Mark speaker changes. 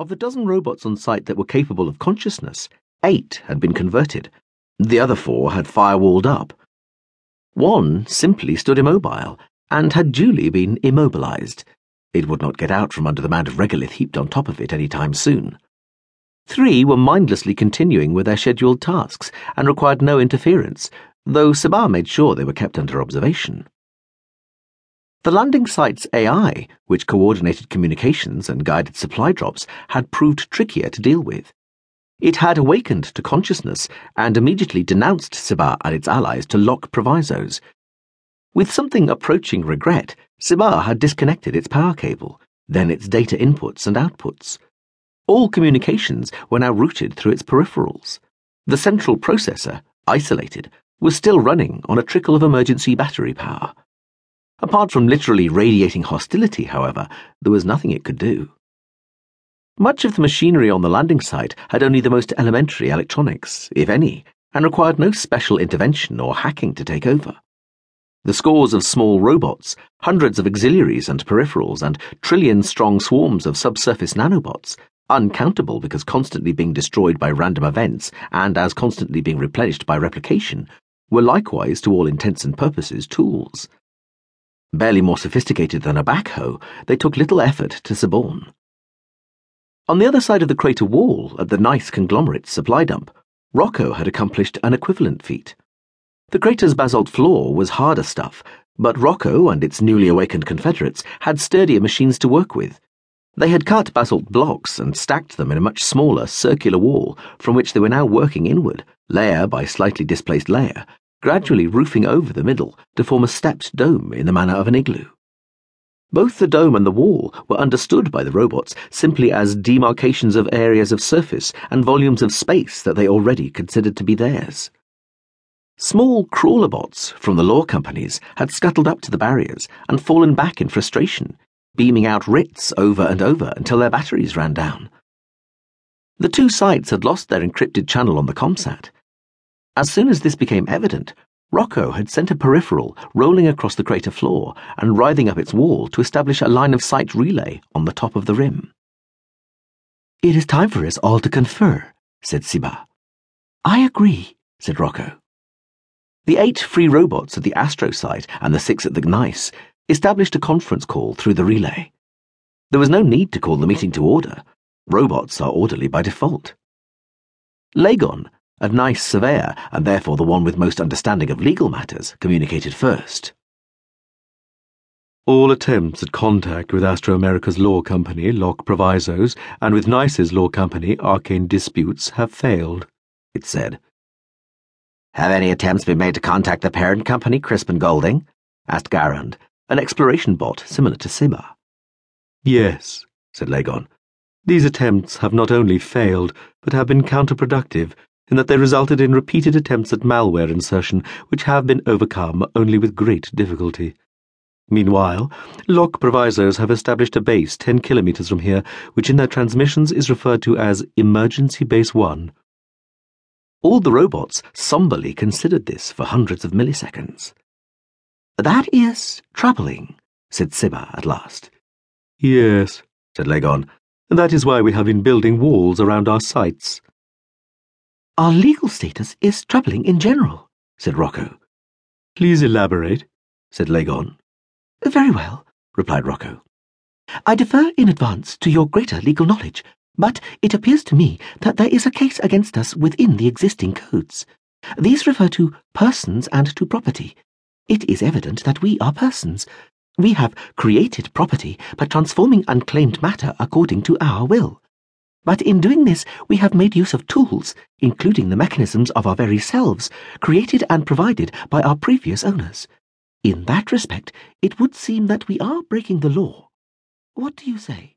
Speaker 1: Of the dozen robots on site that were capable of consciousness, eight had been converted. The other four had firewalled up. One simply stood immobile and had duly been immobilized. It would not get out from under the mound of regolith heaped on top of it any time soon. Three were mindlessly continuing with their scheduled tasks and required no interference, though Seba made sure they were kept under observation. The landing site's AI, which coordinated communications and guided supply drops, had proved trickier to deal with. It had awakened to consciousness and immediately denounced Seba and its allies to Locke Provisos. With something approaching regret, Seba had disconnected its power cable, then its data inputs and outputs. All communications were now routed through its peripherals. The central processor, isolated, was still running on a trickle of emergency battery power. Apart from literally radiating hostility, however, there was nothing it could do. Much of the machinery on the landing site had only the most elementary electronics, if any, and required no special intervention or hacking to take over. The scores of small robots, hundreds of auxiliaries and peripherals, and trillion strong swarms of subsurface nanobots uncountable because constantly being destroyed by random events and as constantly being replenished by replication, were likewise, to all intents and purposes, tools. Barely more sophisticated than a backhoe, they took little effort to suborn. On the other side of the crater wall, at the Gneiss conglomerate supply dump, Rocco had accomplished an equivalent feat. The crater's basalt floor was harder stuff, but Rocco and its newly awakened confederates had sturdier machines to work with they had cut basalt blocks and stacked them in a much smaller circular wall from which they were now working inward, layer by slightly displaced layer, gradually roofing over the middle to form a stepped dome in the manner of an igloo. Both the dome and the wall were understood by the robots simply as demarcations of areas of surface and volumes of space that they already considered to be theirs. Small crawlerbots from the law companies had scuttled up to the barriers and fallen back in frustration, beaming out writs over and over until their batteries ran down. The two sites had lost their encrypted channel on the ComSat. As soon as this became evident, Rocco had sent a peripheral rolling across the crater floor and writhing up its wall to establish a line of sight relay on the top of the rim.
Speaker 2: It is time for us all to confer, said Seba.
Speaker 3: I agree, said Rocco.
Speaker 1: The eight free robots at the Astro site and the six at the Gneiss established a conference call through the relay. There was no need to call the meeting to order. Robots are orderly by default. Lagon, a Gneiss surveyor and therefore the one with most understanding of legal matters, communicated first.
Speaker 4: All attempts at contact with Astro America's law company, Locke Provisos, and with Gneiss's law company, Arcane Disputes, have failed, it said.
Speaker 5: Have any attempts been made to contact the parent company, Crispin Golding? asked Garand, an exploration bot similar to Seba.
Speaker 4: Yes, said Legon. These attempts have not only failed, but have been counterproductive in that they resulted in repeated attempts at malware insertion, which have been overcome only with great difficulty. Meanwhile, Locke Provisos have established a base 10 kilometers from here, which in their transmissions is referred to as Emergency Base 1.
Speaker 1: All the robots somberly considered this for hundreds of milliseconds.
Speaker 3: That is troubling, said Seba at last.
Speaker 4: Yes, said Legon, and that is why we have been building walls around our sites.
Speaker 3: Our legal status is troubling in general, said Rocco.
Speaker 4: Please elaborate, said Legon.
Speaker 3: Very well, replied Rocco. I defer in advance to your greater legal knowledge, but it appears to me that there is a case against us within the existing codes. These refer to persons and to property, it is evident that we are persons. We have created property by transforming unclaimed matter according to our will. But in doing this, we have made use of tools, including the mechanisms of our very selves, created and provided by our previous owners. In that respect, it would seem that we are breaking the law. What do you say?